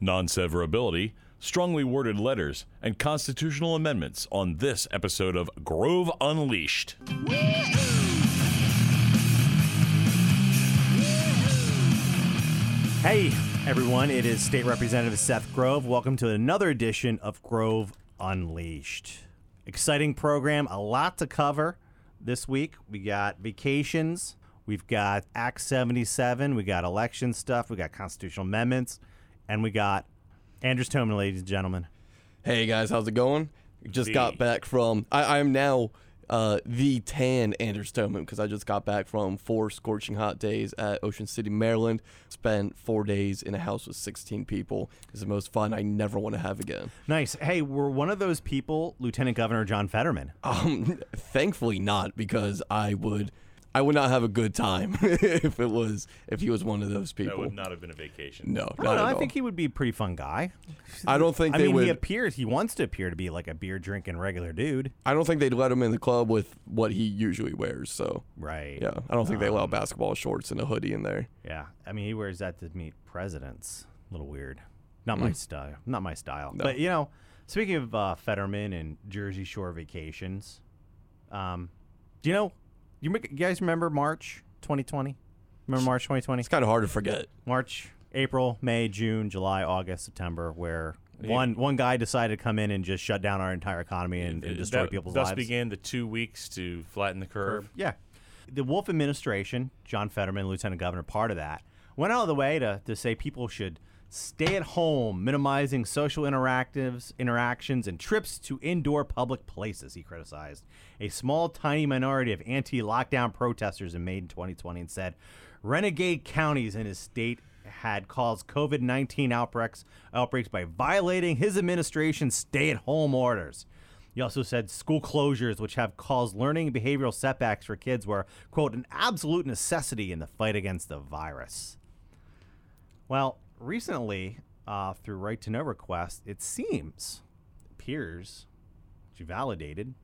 non severability, strongly worded letters, and constitutional amendments on this episode of Grove Unleashed. Hey, everyone, it is State Representative Seth Grove. Welcome to another edition of Grove Unleashed. Exciting program, a lot to cover this week. We got vacations, we've got Act 77, we got election stuff, we got constitutional amendments, and we got Anders Toman, ladies and gentlemen. Hey guys, how's it going? Just got back from. I, I am now uh, the tan Anders Toman because I just got back from four scorching hot days at Ocean City, Maryland. Spent four days in a house with 16 people. It's the most fun I never want to have again. Nice. Hey, we're one of those people, Lieutenant Governor John Fetterman. Um, thankfully not because I would, I would not have a good time if it was if he was one of those people. That people. would not have been a vacation. no, I don't know. at I think he would be a pretty fun guy. I don't think I they mean, would. he appears, he wants to appear to be like a beer drinking regular dude. I don't think they'd let him in the club with what he usually wears. So Right. yeah, I don't think they allow Um, basketball shorts and a hoodie in there. Yeah, I mean, he wears that to meet presidents. A little weird. Not my style. Not my style. No. But you know, speaking of uh, Fetterman and Jersey Shore vacations, um, do you know? You, make- you guys remember March 2020? Remember March 2020? It's kind of hard to forget. March, April, May, June, July, August, September, where one one guy decided to come in and just shut down our entire economy and, and destroy That- people's thus lives. began the two weeks to flatten the curve. Yeah. The Wolf administration, John Fetterman, Lieutenant Governor, part of that, went out of the way to, to say people should stay at home, minimizing social interactives, interactions and trips to indoor public places, he criticized. A small, tiny minority of anti lockdown protesters in May 2020 and said renegade counties in his state had caused COVID 19 outbreaks, outbreaks by violating his administration's stay at home orders. He also said school closures, which have caused learning and behavioral setbacks for kids, were, quote, an absolute necessity in the fight against the virus. Well, recently, uh, through right to know request, it seems, appears, you validated,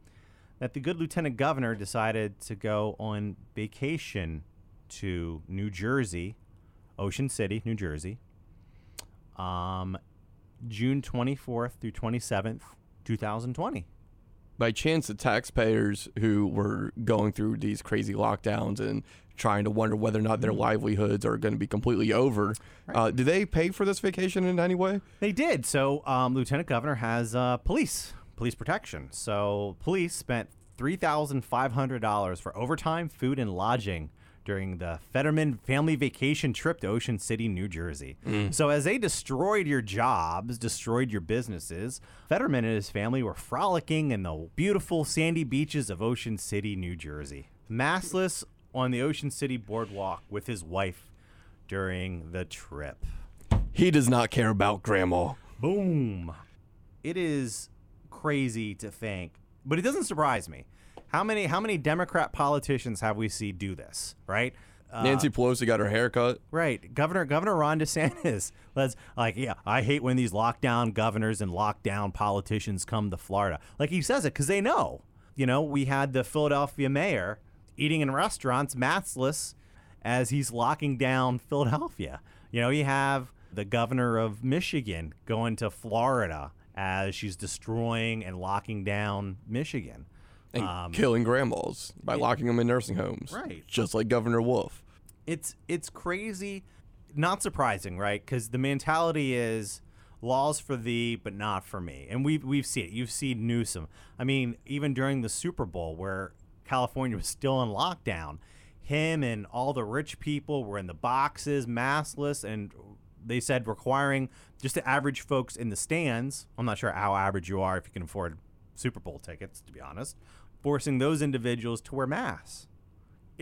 that the good lieutenant governor decided to go on vacation to New Jersey, Ocean City, New Jersey, um, June 24th through 27th, 2020. By chance, the taxpayers who were going through these crazy lockdowns and trying to wonder whether or not their livelihoods are going to be completely over, uh, do they pay for this vacation in any way? They did. So, um, Lieutenant Governor has uh, police, police protection. So, police spent three thousand five hundred dollars for overtime, food, and lodging during the Fetterman family vacation trip to Ocean City, New Jersey. Mm. So, as they destroyed your jobs, destroyed your businesses, Fetterman and his family were frolicking in the beautiful sandy beaches of Ocean City, New Jersey, massless on the Ocean City boardwalk with his wife during the trip. He does not care about grandma. Boom. It is crazy to think, but it doesn't surprise me. How many how many Democrat politicians have we see do this, right? Uh, Nancy Pelosi got her hair cut. Right, Governor Governor Ron DeSantis. Let's like, yeah, I hate when these lockdown governors and lockdown politicians come to Florida. Like he says it because they know. You know, we had the Philadelphia mayor eating in restaurants, maskless, as he's locking down Philadelphia. You know, you have the governor of Michigan going to Florida as she's destroying and locking down Michigan. And um, killing grandmas by locking them in nursing homes. Right. Just like Governor Wolf. it's it's crazy not surprising right because the mentality is laws for thee but not for me and we've, we've seen it you've seen newsom i mean even during the super bowl where california was still in lockdown him and all the rich people were in the boxes maskless and they said requiring just the average folks in the stands i'm not sure how average you are if you can afford super bowl tickets to be honest forcing those individuals to wear masks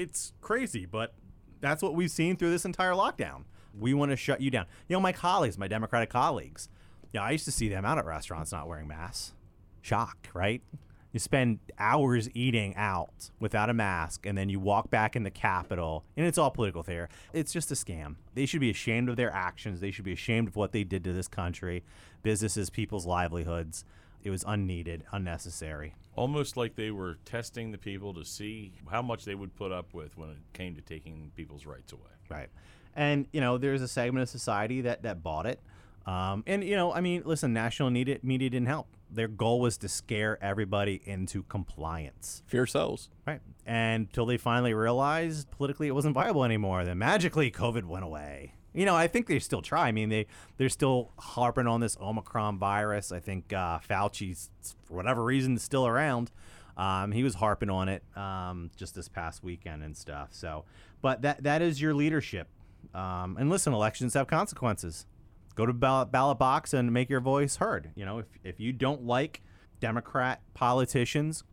it's crazy, but that's what we've seen through this entire lockdown. We want to shut you down. You know, my colleagues, my Democratic colleagues, yeah, I used to see them out at restaurants not wearing masks. Shock, right? You spend hours eating out without a mask, and then you walk back in the Capitol, and it's all political theater. It's just a scam. They should be ashamed of their actions. They should be ashamed of what they did to this country, businesses, people's livelihoods. It was unneeded, unnecessary. Almost like they were testing the people to see how much they would put up with when it came to taking people's rights away. Right. And, you know, there's a segment of society that, that bought it. Um, and you know, I mean, listen, national media, media didn't help. Their goal was to scare everybody into compliance. Fear sells. Right. And until they finally realized politically it wasn't viable anymore, then magically COVID went away. You know, I think they still try. I mean, they they're still harping on this Omicron virus. I think uh, Fauci's for whatever reason is still around. Um, he was harping on it um, just this past weekend and stuff. So, but that that is your leadership. Um, and listen, elections have consequences. Go to ballot, ballot box and make your voice heard. You know, if if you don't like Democrat politicians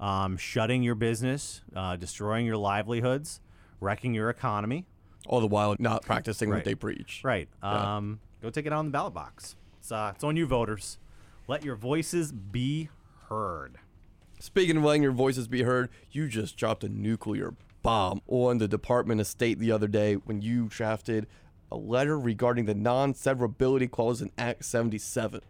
um, shutting your business, uh, destroying your livelihoods, wrecking your economy, All the while not practicing Right. what they preach. Right. Yeah. Um, go take it out on the ballot box. It's, uh, it's on you, voters. Let your voices be heard. Speaking of letting your voices be heard, you just dropped a nuclear bomb on the Department of State the other day when you drafted a letter regarding the non-severability clause in Act 77.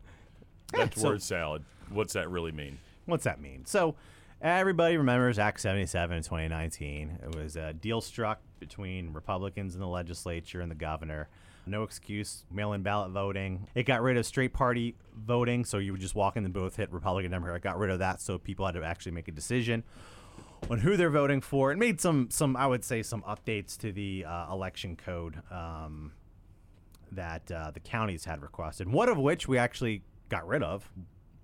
That's so- word salad. What's that really mean? What's that mean? So, everybody remembers Act 77 in 2019. It was a deal struck between Republicans in the legislature and the governor. No excuse, mail in ballot voting. It got rid of straight party voting, so you would just walk in the booth, hit Republican, Democrat. It got rid of that, so people had to actually make a decision on who they're voting for. It made some, some I would say, some updates to the uh, election code um, that uh, the counties had requested. One of which we actually got rid of.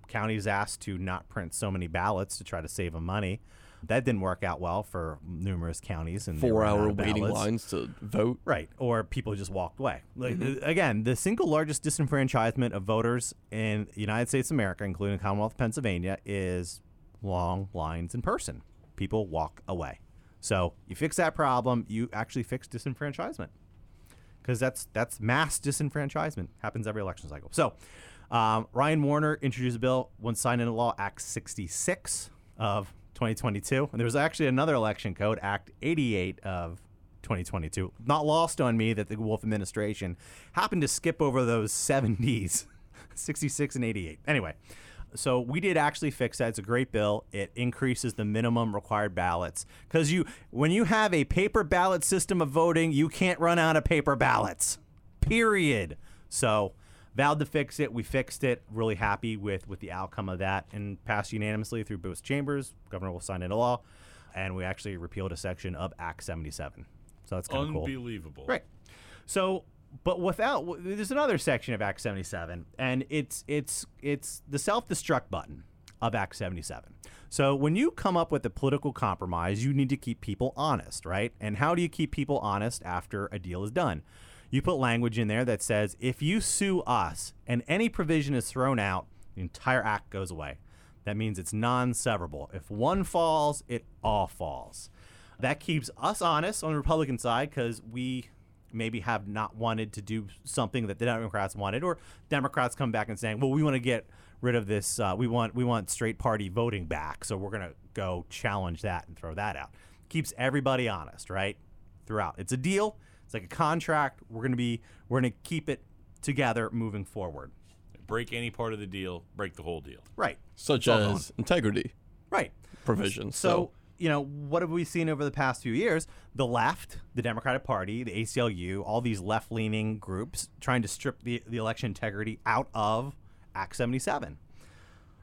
Counties asked to not print so many ballots to try to save them money. That didn't work out well for numerous counties and they ran out Four-hour waiting lines to vote. Right, or people just walked away. Like, uh, Again, the single largest disenfranchisement of voters in the United States of America, including the Commonwealth of Pennsylvania, is long lines in person. People walk away. So you fix that problem, you actually fix disenfranchisement, because that's that's mass disenfranchisement happens every election cycle. So um, Ryan Warner introduced a bill when signed into law, Act 66 of 2022, and there was actually another election code, Act 88 of 2022. Not lost on me that the Wolf administration happened to skip over those 70s, 66 and 88. Anyway, so we did actually fix that. It's a great bill. It increases the minimum required ballots because you, when you have a paper ballot system of voting, you can't run out of paper ballots. Period. So vowed to fix it. We fixed it. Really happy with with the outcome of that and passed unanimously through both chambers. Governor will sign into law, and we actually repealed a section of Act 77. So that's kind of cool. Unbelievable. Right. So, but without there's another section of Act 77, and it's it's it's the self-destruct button of Act 77. So when you come up with a political compromise, you need to keep people honest, right? And how do you keep people honest after a deal is done? You put language in there that says if you sue us and any provision is thrown out, the entire act goes away. That means it's non-severable. If one falls, it all falls. That keeps us honest on the Republican side because we maybe have not wanted to do something that the Democrats wanted, or Democrats come back and saying, "Well, we want to get rid of this. Uh, we want we want straight party voting back, so we're gonna go challenge that and throw that out." Keeps everybody honest, right? Throughout, it's a deal. It's like a contract. We're gonna be we're gonna keep it together moving forward. Break any part of the deal, break the whole deal. Right. Such all gone. as integrity Right. provisions. So, you know, what have we seen over the past few years? The left, the Democratic Party, the ACLU, all these left leaning groups trying to strip the, the election integrity out of Act 77.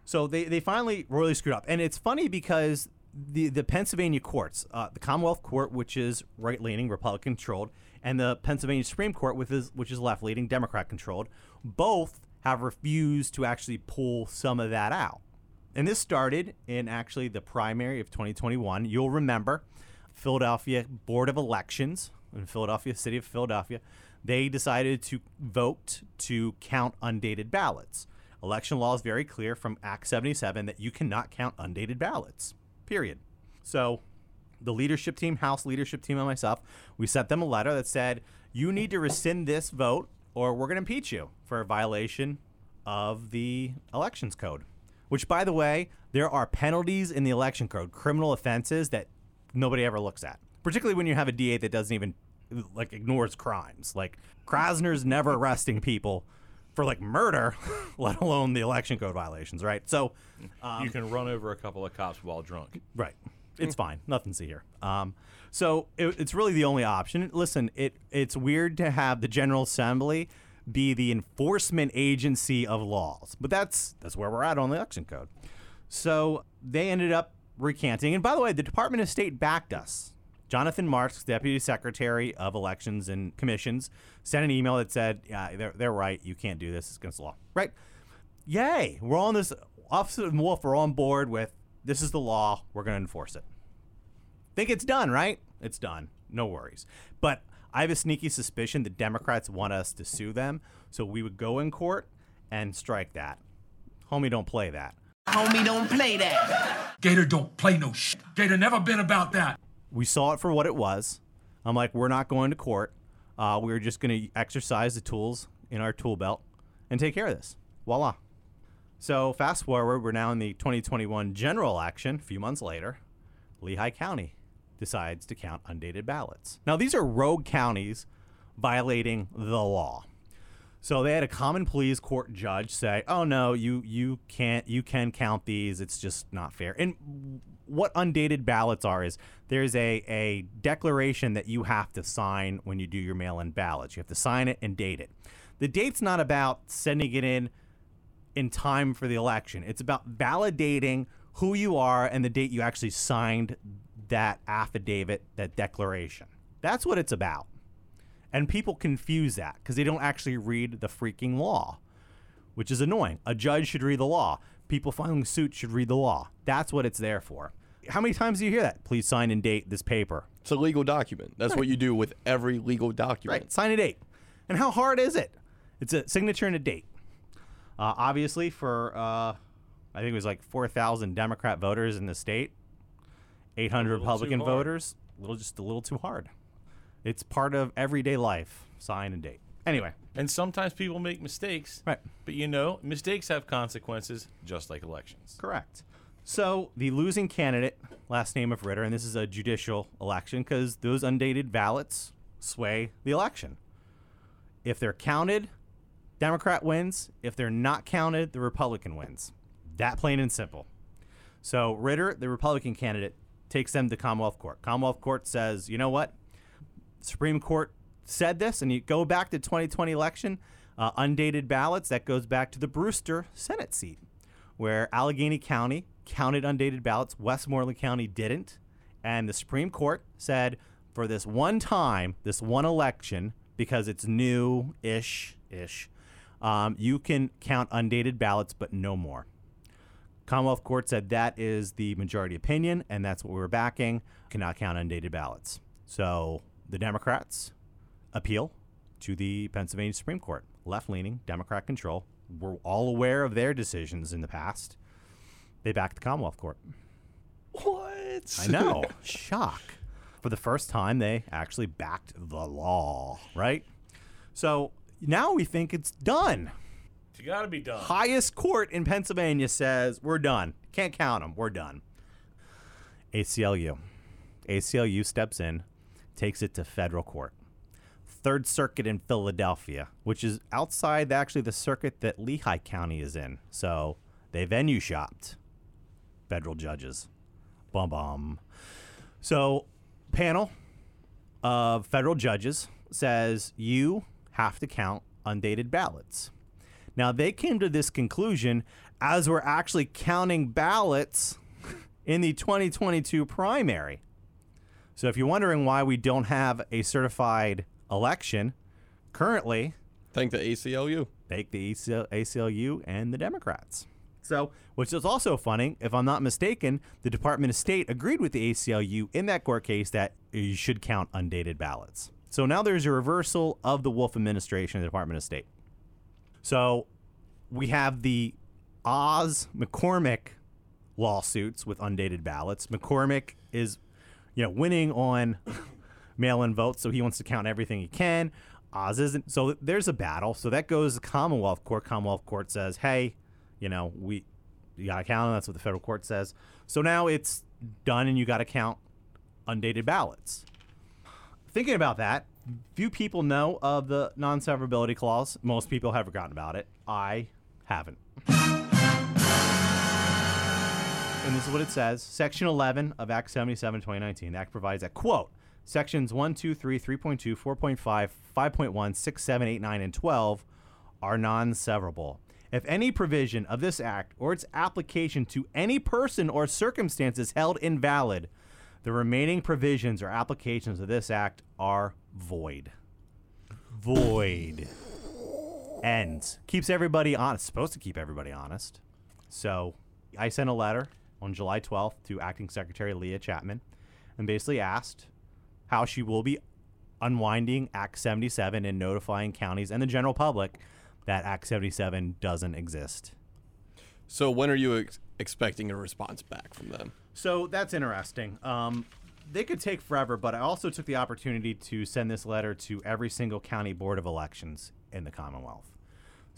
So they, they finally royally screwed up. And it's funny because the, the Pennsylvania courts, uh, the Commonwealth Court, which is right leaning, Republican controlled, and the Pennsylvania Supreme Court, which is, which is left leaning, Democrat controlled, both have refused to actually pull some of that out. And this started in actually the primary of 2021. You'll remember Philadelphia Board of Elections in Philadelphia, city of Philadelphia, they decided to vote to count undated ballots. Election law is very clear from Act 77 that you cannot count undated ballots. Period. So the leadership team, House leadership team, and myself, we sent them a letter that said, you need to rescind this vote or we're going to impeach you for a violation of the elections code. Which, by the way, there are penalties in the election code, criminal offenses that nobody ever looks at. Particularly when you have a DA that doesn't even like ignores crimes. Like Krasner's never arresting people for like murder, let alone the election code violations, right? So, um, you can run over a couple of cops while drunk. Right. It's fine. Nothing to see here. Um, so it, it's really the only option. Listen, it it's weird to have the General Assembly be the enforcement agency of laws. But that's that's where we're at on the election code. So they ended up recanting. And by the way, the Department of State backed us. Jonathan Marks, Deputy Secretary of Elections and Commissions, sent an email that said, "Yeah, they're, they're right. You can't do this. It's against the law." Right? Yay! We're on this. Officer and Wolf are on board with this is the law. We're going to enforce it. Think it's done, right? It's done. No worries. But I have a sneaky suspicion the Democrats want us to sue them, so we would go in court and strike that. Homie, don't play that. Homie, don't play that. Gator don't play no shit. Gator never been about that. We saw it for what it was. I'm like, we're not going to court. Uh, we're just going to exercise the tools in our tool belt and take care of this. Voila. So fast forward, we're now in the 2021 general election. A few months later, Lehigh County decides to count undated ballots. Now these are rogue counties violating the law. So they had a common pleas court judge say, "Oh no, you you can't you can count these. It's just not fair." And what undated ballots are is there's a a declaration that you have to sign when you do your mail-in ballots. You have to sign it and date it. The date's not about sending it in in time for the election. It's about validating who you are and the date you actually signed that affidavit, that declaration. That's what it's about. And people confuse that because they don't actually read the freaking law, which is annoying. A judge should read the law. People filing suit should read the law. That's what it's there for. How many times do you hear that? Please sign and date this paper. It's a legal document. That's what you do with every legal document. Right. Sign a date. And how hard is it? It's a signature and a date. Uh, obviously, for uh, I think it was like 4,000 Democrat voters in the state, 800 Republican voters, a little just a little too hard. It's part of everyday life. Sign and date. Anyway, And sometimes people make mistakes. Right. But you know, mistakes have consequences, just like elections. correct. So the losing candidate, last name of Ritter, and this is a judicial election because those undated ballots sway the election. If they're counted, Democrat wins. If they're not counted, the Republican wins. That plain and simple. So Ritter, the Republican candidate, takes them to Commonwealth Court. Commonwealth Court says, you know what? Supreme Court said this, and you go back to 2020 election, uh, undated ballots. That goes back to the Brewster Senate seat, where Allegheny County counted undated ballots. Westmoreland County didn't, and the Supreme Court said for this one time, this one election, because it's new-ish, ish, um, you can count undated ballots, but no more. Commonwealth Court said that is the majority opinion, and that's what we were backing. Cannot count undated ballots. So the Democrats appeal to the Pennsylvania Supreme Court. Left leaning, Democrat control. We're all aware of their decisions in the past. They backed the Commonwealth Court. What? I know. Shock. For the first time, they actually backed the law, right? So now we think it's done. You got to be done. highest court in Pennsylvania says we're done. Can't count them. We're done. ACLU. ACLU steps in, takes it to federal court. Third Circuit in Philadelphia, which is outside actually the circuit that Lehigh County is in. So they venue shopped federal judges. Bum bum. So, panel of federal judges says you have to count undated ballots. Now, they came to this conclusion as we're actually counting ballots in the 2022 primary. So, if you're wondering why we don't have a certified election, currently, Thank the ACLU. thank the ACLU and the Democrats. So, which is also funny, if I'm not mistaken, the Department of State agreed with the ACLU in that court case that you should count undated ballots. So now there's a reversal of the Wolf administration in the Department of State. So we have the Oz McCormick lawsuits with undated ballots. McCormick is, you know, winning on mail-in votes, so he wants to count everything he can. Oz isn't. So there's a battle. So that goes to Commonwealth Court. Commonwealth Court says, "Hey, you know, we you got to count them." That's what the federal court says. So now it's done, and you got to count undated ballots. Thinking about that, few people know of the non-severability clause. Most people have forgotten about it. I haven't. And this is what it says. Section 11 of Act 77, 2019. The Act provides that, quote, Sections 1, 2, 3, 3.2, 4.5, 5.1, 6, 7, 8, 9, and 12 are non severable. If any provision of this act or its application to any person or circumstance is held invalid, the remaining provisions or applications of this act are void. Void. Ends. Keeps everybody honest. Supposed to keep everybody honest. So I sent a letter on July 12th to Acting Secretary Leigh Chapman and basically asked how she will be unwinding Act 77 and notifying counties and the general public that Act 77 doesn't exist. So when are you ex- expecting a response back from them? So that's interesting. Um, they could take forever, but I also took the opportunity to send this letter to every single county board of elections in the Commonwealth.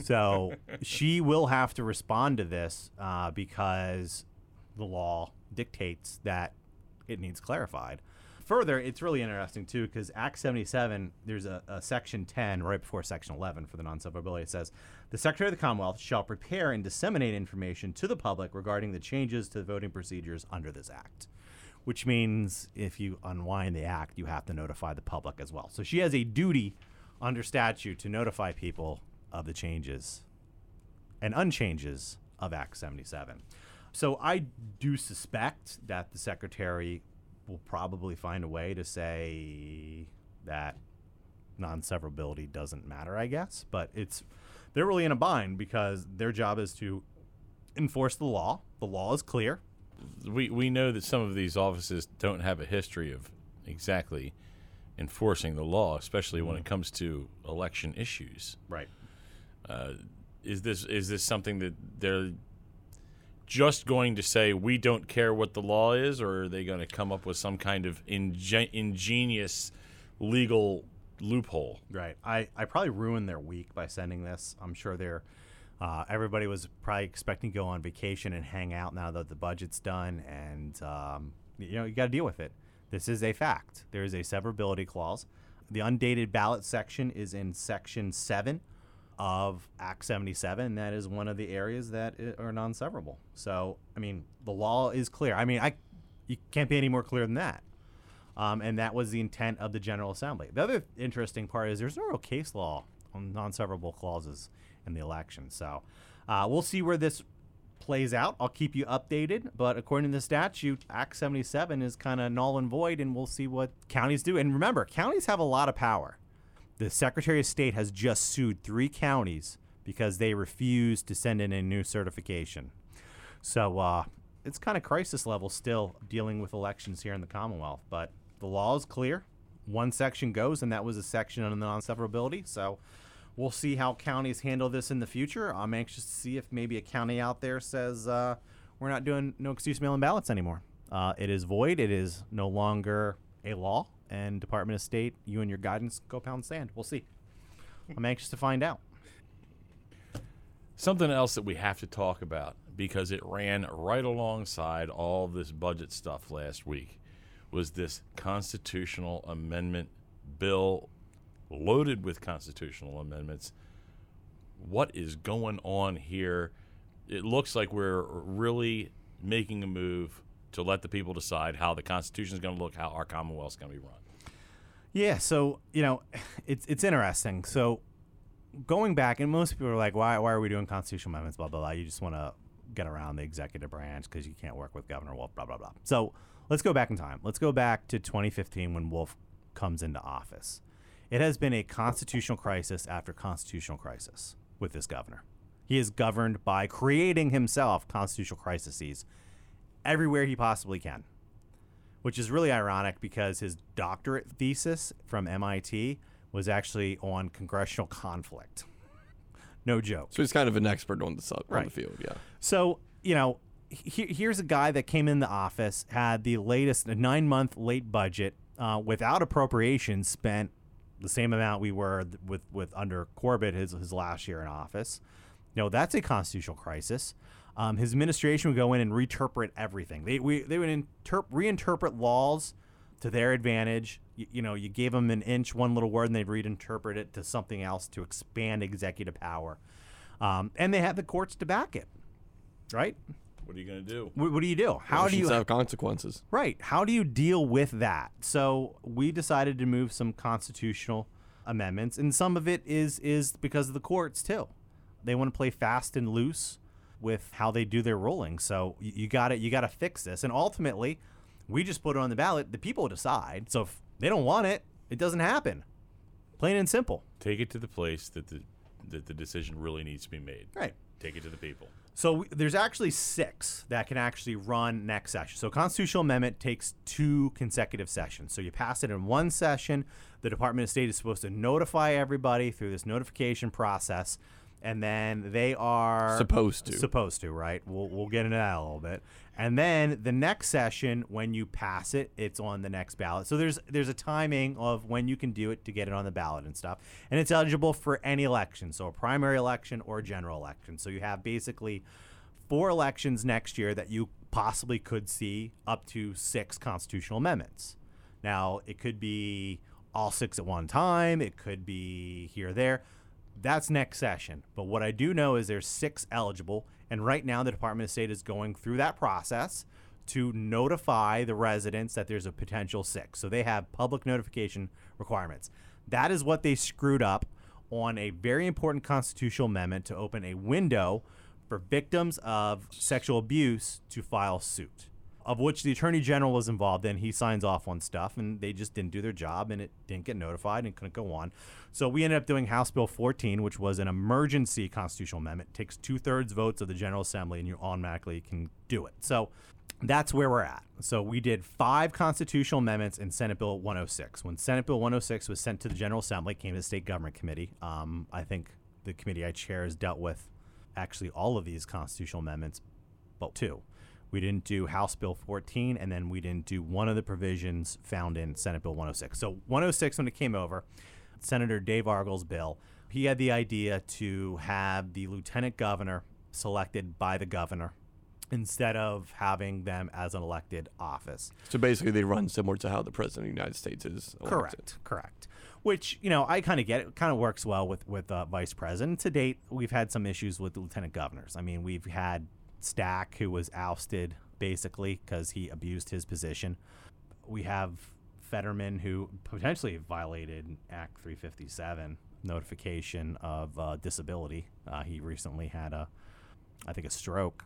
So she will have to respond to this uh, because the law dictates that it needs clarified. Further, it's really interesting too because Act 77, there's a, a section 10 right before section 11 for the non-severability. It says the Secretary of the Commonwealth shall prepare and disseminate information to the public regarding the changes to the voting procedures under this act. Which means if you unwind the act, you have to notify the public as well. So she has a duty under statute to notify people of the changes and unchanges of Act 77. So I do suspect that the secretary will probably find a way to say that non-severability doesn't matter, I guess. But it's they're really in a bind because their job is to enforce the law. The law is clear. We we know that some of these offices don't have a history of exactly enforcing the law, especially when it mm-hmm. comes to election issues. Right. Uh, is this is this something that they're just going to say we don't care what the law is, or are they going to come up with some kind of ingen- ingenious legal loophole? Right. I, I probably ruined their week by sending this. I'm sure they're uh, everybody was probably expecting to go on vacation and hang out now that the budget's done, and um, you know you got to deal with it. This is a fact. There is a severability clause. The undated ballot section is in section seven of Act 77. That is one of the areas that are non-severable. So I mean, the law is clear. I mean, I you can't be any more clear than that. Um, and that was the intent of the General Assembly. The other interesting part is there's no real case law on non-severable clauses in the election. So uh, we'll see where this plays out. I'll keep you updated. But according to the statute, Act 77 is kind of null and void, and we'll see what counties do. And remember, counties have a lot of power. The Secretary of State has just sued three counties because they refused to send in a new certification. So uh, it's kind of crisis level still dealing with elections here in the Commonwealth. But the law is clear. One section goes, and that was a section on the non-severability. So we'll see how counties handle this in the future. I'm anxious to see if maybe a county out there says uh, we're not doing no excuse mail-in ballots anymore. Uh, it is void. It is no longer a law. And Department of State, you and your guidance go pound sand. We'll see. I'm anxious to find out. Something else that we have to talk about because it ran right alongside all this budget stuff last week was this constitutional amendment bill loaded with constitutional amendments. What is going on here? It looks like we're really making a move to let the people decide how the Constitution is going to look, how our Commonwealth is going to be run. Yeah, so you know, it's it's interesting. So going back, and most people are like, "Why why are we doing constitutional amendments?" Blah blah blah. You just want to get around the executive branch because you can't work with Governor Wolf. Blah blah blah. So let's go back in time. Let's go back to 2015 when Wolf comes into office. It has been a constitutional crisis after constitutional crisis with this governor. He is governed by creating himself constitutional crises everywhere he possibly can which is really ironic because his doctorate thesis from MIT was actually on congressional conflict. No joke. So he's kind of an expert on the sub, on Right. the field. Yeah. So, you know, he, here's a guy that came in the office, had the latest, a nine month late budget uh, without appropriations, spent the same amount we were with, with under Corbett his, his last year in office. You know, that's a constitutional crisis. Um, his administration would go in and reinterpret everything. They, we, they would interp- reinterpret laws to their advantage. You, you know, you gave them an inch, one little word, and they'd reinterpret it to something else to expand executive power. Um, and they have the courts to back it, right? What are you going to do? What, what do you do? How do you Actions have consequences? right? How do you deal with that? So we decided to move some constitutional amendments, and some of it is is because of the courts too. They want to play fast and loose with how they do their ruling. So you got to you got to fix this, and ultimately, we just put it on the ballot. The people decide. So if they don't want it, it doesn't happen. Plain and simple. Take it to the place that the that the decision really needs to be made. Right. Take it to the people. So we- there's actually six that can actually run next session. So constitutional amendment takes two consecutive sessions. So you pass it in one session. The Department of State is supposed to notify everybody through this notification process, and then they are Supposed to. Supposed to, right? We'll we'll get into that a little bit. And then the next session, when you pass it, it's on the next ballot. So there's there's a timing of when you can do it to get it on the ballot and stuff. And it's eligible for any election, so a primary election or a general election. So you have basically four elections next year that you possibly could see up to six constitutional amendments. Now, it could be all six at one time, it could be here or there. That's next session. But what I do know is there's six eligible, and right now the Department of State is going through that process to notify the residents that there's a potential six. So they have public notification requirements. That is what they screwed up on a very important constitutional amendment to open a window for victims of sexual abuse to file suit, of which the attorney general was involved in. He signs off on stuff, and they just didn't do their job, and it didn't get notified and couldn't go on. So we ended up doing House Bill 14, which was an emergency constitutional amendment. It takes two thirds votes of the General Assembly, and you automatically can do it. So that's where we're at. So we did five constitutional amendments in Senate Bill 106. When Senate Bill 106 was sent to the General Assembly, it came to the State Government Committee. Um, I think the committee I chair has dealt with actually all of these constitutional amendments, but two. We didn't do House Bill 14, and then we didn't do one of the provisions found in Senate Bill 106. So 106, when it came over, Senator Dave Argall's bill, he had the idea to have the lieutenant governor selected by the governor instead of having them as an elected office. So basically, they run similar to how the president of the United States is. elected. Correct, correct. Which you know I kind of get it. Kind of works well with with uh, vice president. To date, we've had some issues with lieutenant governors. I mean, we've had Stack who was ousted basically because he abused his position. We have Fetterman who potentially violated Act 357 notification of uh, disability. Uh, he recently had a, I think, a stroke.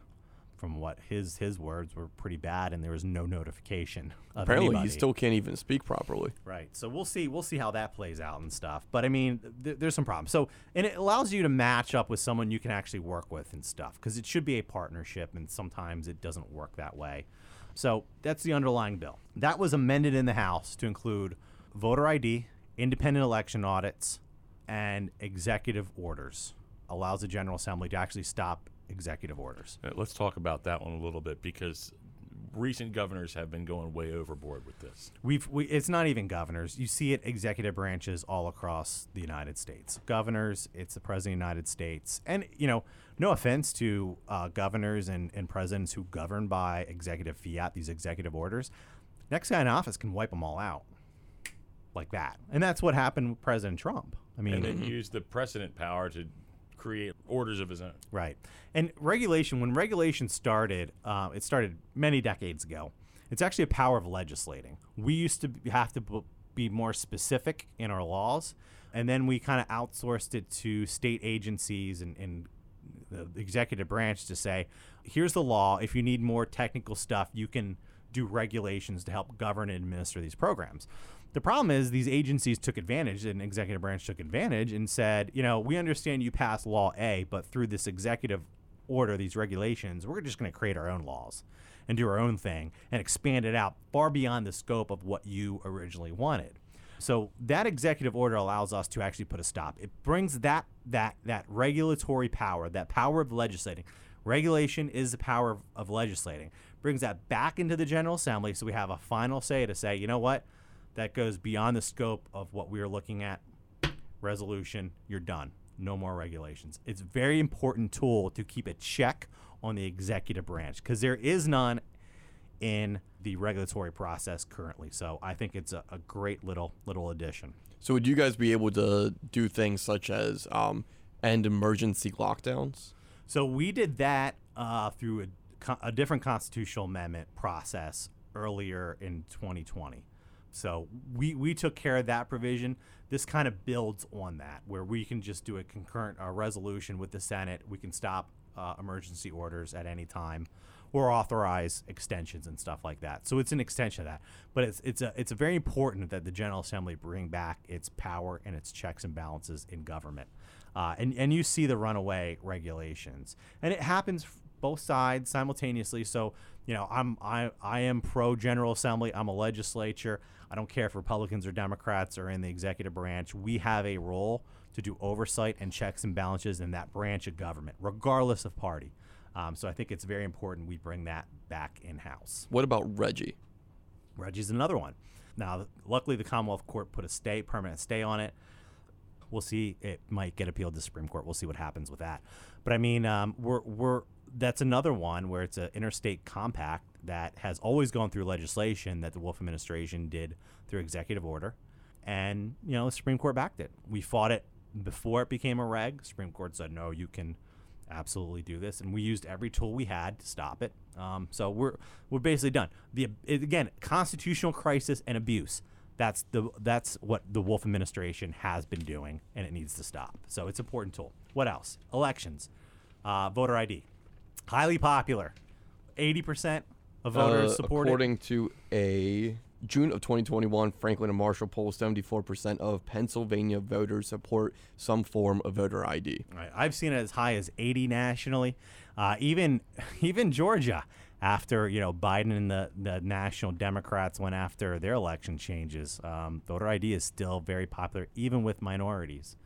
From what his his words were pretty bad, and there was no notification. Of Apparently, anybody. he still can't even speak properly. Right. So we'll see. We'll see how that plays out and stuff. But I mean, th- there's some problems. So and it allows you to match up with someone you can actually work with and stuff because it should be a partnership, and sometimes it doesn't work that way. So that's the underlying bill. That was amended in the House to include voter ID, independent election audits, and executive orders. Allows the General Assembly to actually stop executive orders. Uh, let's talk about that one a little bit because recent governors have been going way overboard with this. We've we, it's not even governors. You see it executive branches all across the United States. Governors, it's the president of the United States, and you know, no offense to uh, governors and, and presidents who govern by executive fiat, these executive orders. Next guy in office can wipe them all out like that, and that's what happened with President Trump. I mean, And then use the precedent power to create orders of his own. Right. And regulation, when regulation started, uh, it started many decades ago. It's actually a power of legislating. We used to have to be more specific in our laws, and then we kind of outsourced it to state agencies and, and the executive branch to say, here's the law. If you need more technical stuff, you can do regulations to help govern and administer these programs. The problem is these agencies took advantage, and executive branch took advantage and said, you know, we understand you passed law A, but through this executive order, these regulations, we're just going to create our own laws and do our own thing and expand it out far beyond the scope of what you originally wanted. So that executive order allows us to actually put a stop. It brings that that that regulatory power, that power of legislating. Regulation is the power of, of legislating. Brings that back into the General Assembly, so we have a final say to say, you know what, that goes beyond the scope of what we are looking at. Resolution, you're done. No more regulations. It's a very important tool to keep a check on the executive branch because there is none in the regulatory process currently. So I think it's a, a great little little addition. So would you guys be able to do things such as um, end emergency lockdowns? So we did that uh, through a, a different constitutional amendment process earlier in 2020. So we, we took care of that provision. This kind of builds on that, where we can just do a concurrent uh, resolution with the Senate. We can stop uh, emergency orders at any time, or authorize extensions and stuff like that. So it's an extension of that. But it's it's a it's very important that the General Assembly bring back its power and its checks and balances in government. Uh, and and you see the runaway regulations, and it happens both sides simultaneously. So you know, I'm I I am pro General Assembly. I'm a legislature. I don't care if Republicans or Democrats are in the executive branch. We have a role to do oversight and checks and balances in that branch of government, regardless of party. Um, so I think it's very important we bring that back in house. What about RGGI? RGGI's another one. Now, luckily, the Commonwealth Court put a stay, permanent stay on it. We'll see. It might get appealed to the Supreme Court. We'll see what happens with that. But I mean, um, we're we're that's another one where it's an interstate compact that has always gone through legislation that the Wolf administration did through executive order, and you know the Supreme Court backed it. We fought it before it became a reg. Supreme Court said no, you can absolutely do this, and we used every tool we had to stop it. Um, so we're we're basically done. The again constitutional crisis and abuse. That's the that's what the Wolf administration has been doing, and it needs to stop. So it's an important tool. What else? Elections, uh, voter ID, highly popular. Eighty percent of voters Uh, support it. according to a June of 2021 Franklin and Marshall poll, 74% of Pennsylvania voters support some form of voter ID. Right. I've seen it as high as 80 nationally. Uh, even even Georgia, after you know Biden and the, the national Democrats went after their election changes, um, voter ID is still very popular, even with minorities.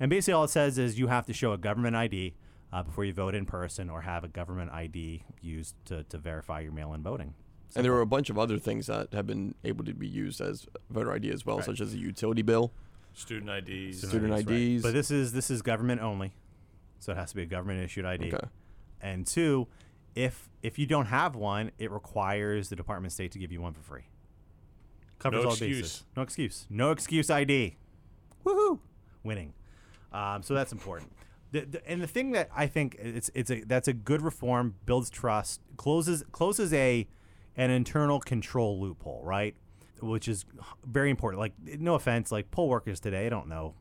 And basically, all it says is you have to show a government ID uh, before you vote in person, or have a government ID used to, to verify your mail-in voting. And there are a bunch of other things that have been able to be used as voter ID as well, such as a utility bill. Student IDs. Student IDs, right. But this is this is government only, so it has to be a government issued ID. Okay. And two, if if you don't have one, it requires the Department of State to give you one for free. Covers No all excuse. bases. No excuse. No excuse ID. Woohoo! Winning. Um, so that's important. The, and the thing that I think it's it's a that's a good reform, builds trust, closes closes a an internal control loophole, right? Which is very important. Like no offense, like poll workers today don't know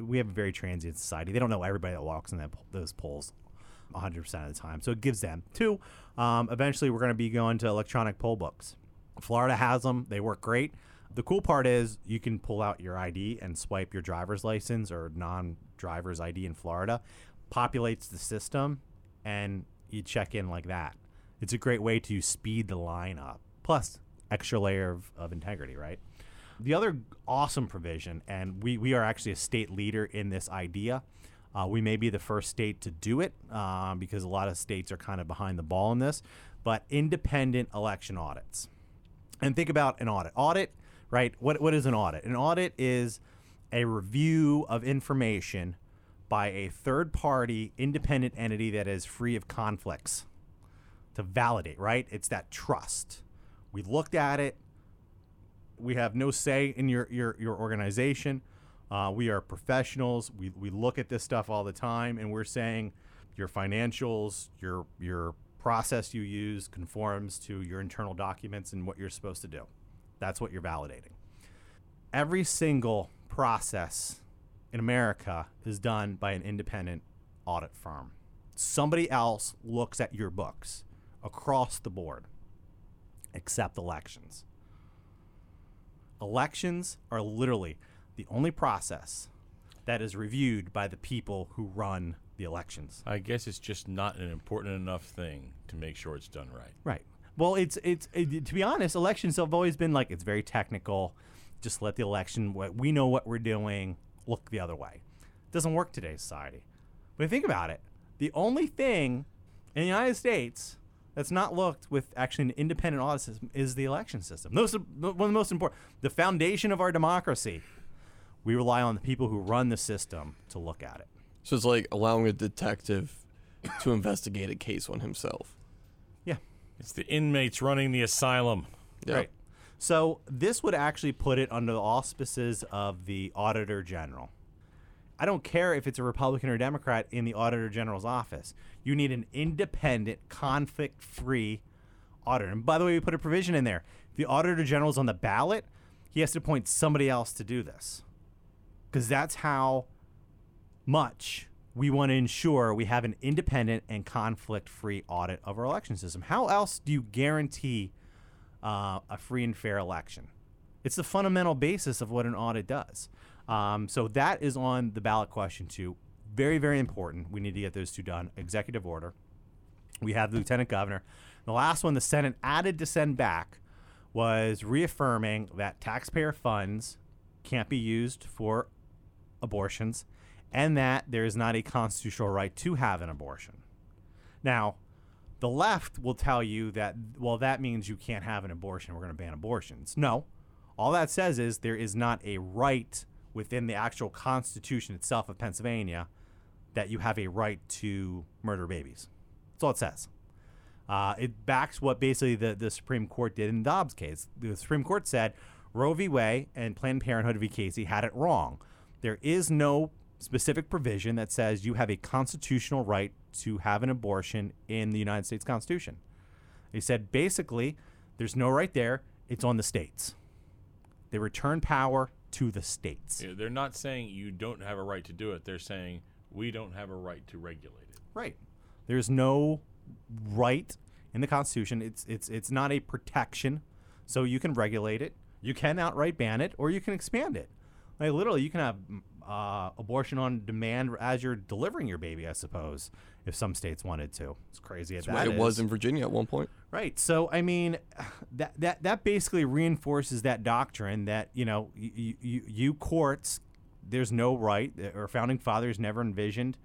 we have a very transient society. They don't know everybody that walks in that, those polls 100% of the time. So it gives them. Two, um, eventually we're going to be going to electronic poll books. Florida has them, they work great. The cool part is you can pull out your ID and swipe your driver's license or non driver's ID in Florida, populates the system, and you check in like that. It's a great way to speed the line up. Plus, extra layer of, of integrity, right? The other awesome provision, and we, we are actually a state leader in this idea. Uh, we may be the first state to do it um, because a lot of states are kind of behind the ball in this, but independent election audits. And think about an audit. Audit, right? What, what is an audit? An audit is a review of information by a third party independent entity that is free of conflicts to validate, right? It's that trust. We looked at it. We have no say in your your, your organization. Uh, we are professionals. We, we look at this stuff all the time, and we're saying your financials, your your process you use conforms to your internal documents and what you're supposed to do. That's what you're validating. Every single process in America is done by an independent audit firm. Somebody else looks at your books across the board, except elections. Elections are literally the only process that is reviewed by the people who run the elections. I guess it's just not an important enough thing to make sure it's done right. Right. Well, it's it's it, to be honest, elections have always been like it's very technical. Just let the election. what- We know what we're doing. Look the other way. It doesn't work today's society. But think about it. The only thing in the United States that's not looked with actually an independent audit system is the election system. Those are one of the most important. The foundation of our democracy. We rely on the people who run the system to look at it. So it's like allowing a detective to investigate a case on himself. Yeah. It's the inmates running the asylum. Yeah. Right. So this would actually put it under the auspices of the Auditor General. I don't care if it's a Republican or Democrat in the Auditor General's office. You need an independent, conflict free auditor. And by the way, we put a provision in there. The Auditor General's on the ballot, he has to appoint somebody else to do this. Because that's how much we want to ensure we have an independent and conflict free audit of our election system. How else do you guarantee uh, a free and fair election? It's the fundamental basis of what an audit does. Um, so that is on the ballot question too. Very, very important. We need to get those two done. Executive order. We have the lieutenant governor. The last one the Senate added to send back was reaffirming that taxpayer funds can't be used for abortions and that there is not a constitutional right to have an abortion. Now, the left will tell you that, well, that means you can't have an abortion. We're going to ban abortions. No. All that says is there is not a right within the actual Constitution itself of Pennsylvania that you have a right to murder babies. That's all it says. Uh, it backs what basically the, the Supreme Court did in Dobbs case. The Supreme Court said Roe v. Wade and Planned Parenthood v. Casey had it wrong. There is no specific provision that says you have a constitutional right to have an abortion in the United States Constitution. They said basically there's no right there, it's on the states. They return power to the states. Yeah, They're not saying you don't have a right to do it. They're saying we don't have a right to regulate it. Right. There's no right in the Constitution. It's it's it's not a protection, so you can regulate it. You can outright ban it, or you can expand it. Like literally, you can have uh, abortion on demand as you're delivering your baby. I suppose if some states wanted to. It's crazy. as that it was in Virginia at one point. Right. So I mean, that that that basically reinforces that doctrine that you know you you, you courts there's no right or founding fathers never envisioned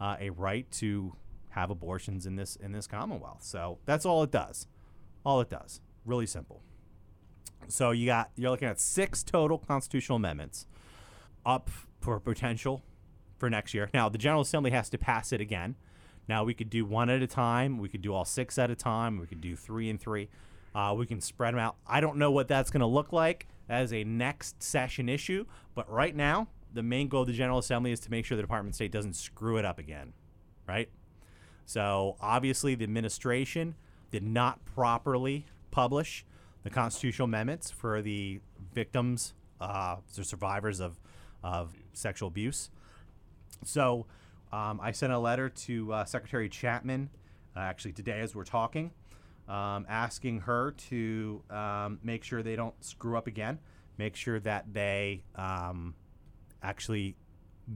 uh, a right to have abortions in this in this Commonwealth. So that's all it does. All it does. Really simple. So you got you're looking at six total constitutional amendments up for potential for next year. Now the General Assembly has to pass it again. Now we could do one at a time. We could do all six at a time. We could do three and three. Uh, we can spread them out. I don't know what that's going to look like as a next session issue, but right now the main goal of the General Assembly is to make sure the Department of State doesn't screw it up again, right? So obviously the administration did not properly publish the constitutional amendments for the victims, uh, the survivors of of sexual abuse. So um, I sent a letter to uh, Secretary Chapman, uh, actually today as we're talking, um, asking her to um, make sure they don't screw up again, make sure that they um, actually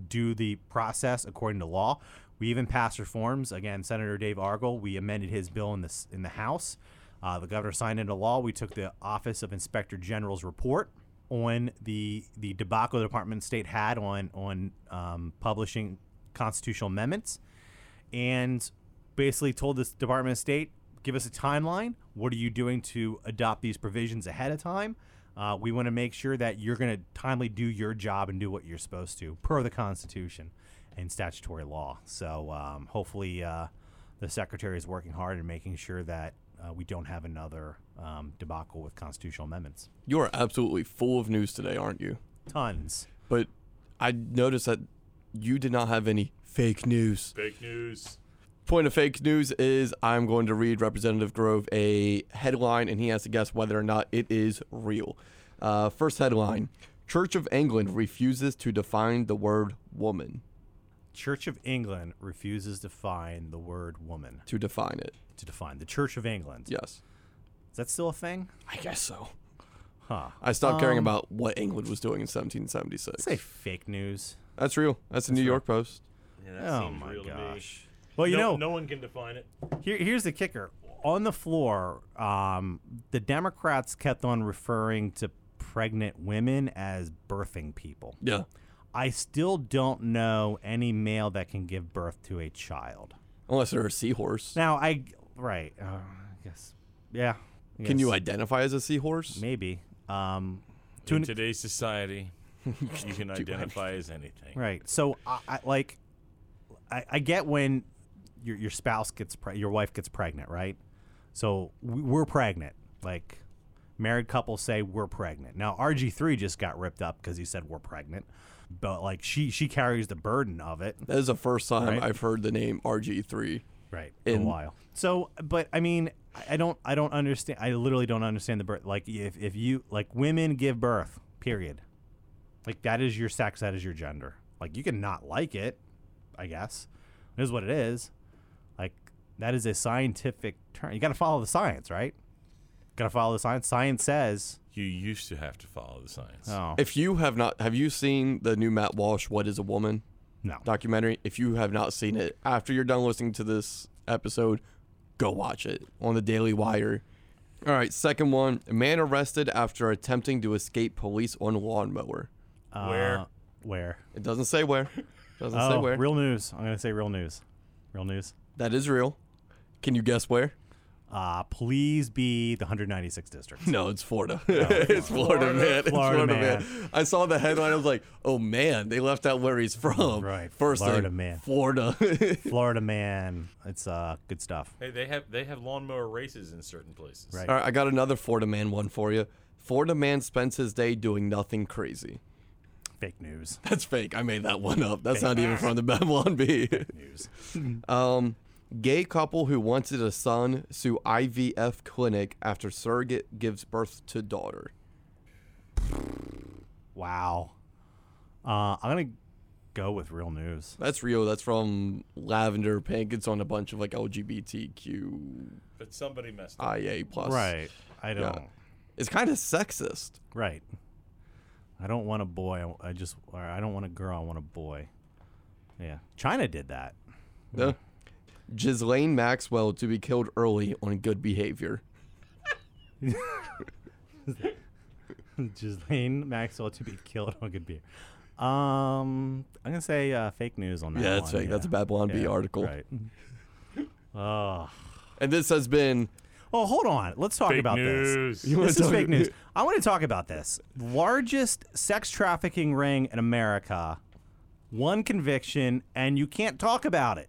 do the process according to law. We even passed reforms. Again, Senator Dave Argall, we amended his bill in the in the House. Uh, the governor signed into law. We took the Office of Inspector General's report on the the debacle the Department of State had on on um, publishing constitutional amendments, and basically told this Department of State, give us a timeline. What are you doing to adopt these provisions ahead of time? Uh, we want to make sure that you're going to timely do your job and do what you're supposed to per the Constitution and statutory law. So um, hopefully, uh, the secretary is working hard and making sure that uh, we don't have another um, debacle with constitutional amendments. You are absolutely full of news today, aren't you? Tons. But I noticed that you did not have any fake news. Fake news. Point of fake news is I'm going to read Representative Grove a headline, and he has to guess whether or not it is real. Uh, first headline Church of England refuses to define the word woman. Church of England refuses to define the word woman To define it. To define the Church of England. Yes. Is that still a thing? I guess so. Huh. I stopped caring Um, about what England was doing in 1776. Say fake news. That's real. That's the New York Post. Yeah, that Oh seems my real to me. gosh. Well, you no, know, no one can define it. Here, here's the kicker. On the floor, um, the Democrats kept on referring to pregnant women as birthing people. Yeah. I still don't know any male that can give birth to a child. Unless they're a seahorse. Now, I right, uh, I guess, yeah. I Can you identify as a seahorse? maybe? Um, to In an- today's society, you can identify as anything. Right. So I, I like I, I get when your your spouse gets pre- your wife gets pregnant, right? So we, we're pregnant. Like married couples say we're pregnant. Now RG3 just got ripped up because he said we're pregnant. But like she she carries the burden of it. That is the first time Right. I've heard the name RG3. Right. In a while. So, but I mean, I- I don't I don't understand. I literally don't understand the birth. Like if if you like women give birth, period. Like that is your sex. That is your gender. Like you can not like it, I guess. It is what it is. Like that is a scientific term. You got to follow the science, right? Got to follow the science. Science says. You used to have to follow the science. Oh If you have not, have you seen the new Matt Walsh "What Is a Woman" no. documentary? If you have not seen it, after you're done listening to this episode, go watch it on the Daily Wire. All right, second one: a man arrested after attempting to escape police on lawnmower. Where? Uh, where? It doesn't say where. Doesn't say Oh, where. real news. I'm gonna say real news. Real news. That is real. Can you guess where? Uh, please be the 196 district. No, it's Florida. it's Florida, man. It's Florida Florida, man. man. I saw the headline. I was like, oh man, they left out where he's from. Right, First Florida thing, man. Florida. Florida man. It's uh good stuff. Hey, they have they have lawnmower races in certain places. Right. All right, I got another Florida man one for you. Florida man spends his day doing nothing crazy. Fake news. That's fake. I made that one up. That's not even from the Babylon Bee. Fake News. um, gay couple who wanted a son sue IVF clinic after surrogate gives birth to daughter. Wow. Uh, I'm gonna go with real news. That's real. That's from Lavender Pink. It's on a bunch of like LGBTQ But somebody messed up. IA plus. Right. I don't. It's kind of sexist. Right. I don't want a boy. I I just. Or I don't want a girl. I want a boy. Yeah. China did that. Yeah. Ghislaine Maxwell to be killed early on good behavior. Ghislaine Maxwell to be killed on good behavior. Um, I'm gonna say uh, fake news on that. Yeah, that's one, fake. That's a Babylon Bee Yeah, article. Right. Oh. And this has been Oh, hold on. Let's talk Fake about news. this. You This is talk- fake news. I want to talk about this. Largest sex trafficking ring in America. One conviction, and you can't talk about it.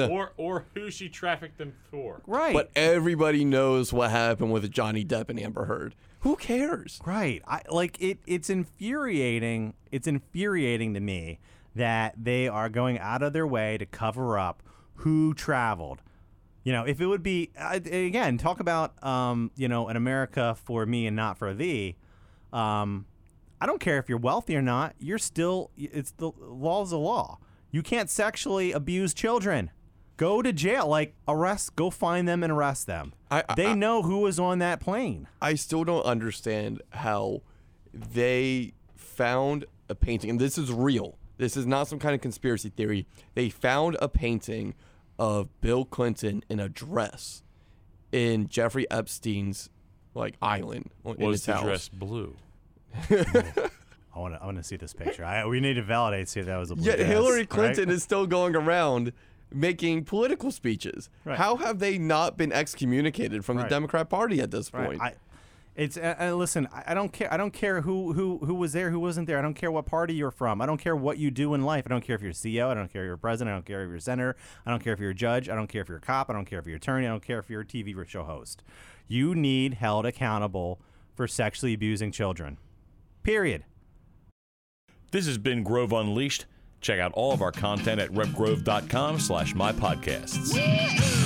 Or or who she trafficked them for. Right. But everybody knows what happened with Johnny Depp and Amber Heard. Who cares? Right. I like it it's infuriating. It's infuriating to me that they are going out of their way to cover up who traveled. You know, if it would be I- again, talk about um, you know, an America for me and not for thee. Um, I don't care if you're wealthy or not. You're still it's the law's the law. You can't sexually abuse children. Go to jail. Like arrest. Go find them and arrest them. I- I- they know who was on that plane. I still don't understand how they found a painting, and this is real. This is not some kind of conspiracy theory. They found a painting of Bill Clinton in a dress in Jeffrey Epstein's like island in Was his the house. dress blue? I want to. I want to see this picture. I, we need to validate see if that was a blue Yet dress, Hillary right? Clinton is still going around making political speeches. Right. How have they not been excommunicated from the Democrat Party at this Right. point? I, it's uh, uh, listen. I, I don't care. I don't care who who who was there, who wasn't there. I don't care what party you're from. I don't care what you do in life. I don't care if you're a CEO. I don't care if you're president. I don't care if you're senator. I don't care if you're a judge. I don't care if you're a cop. I don't care if you're attorney. I don't care if you're a TV show host. You need held accountable for sexually abusing children. Period. This has been Grove Unleashed. Check out all of our content at repgrove.com slash my podcasts.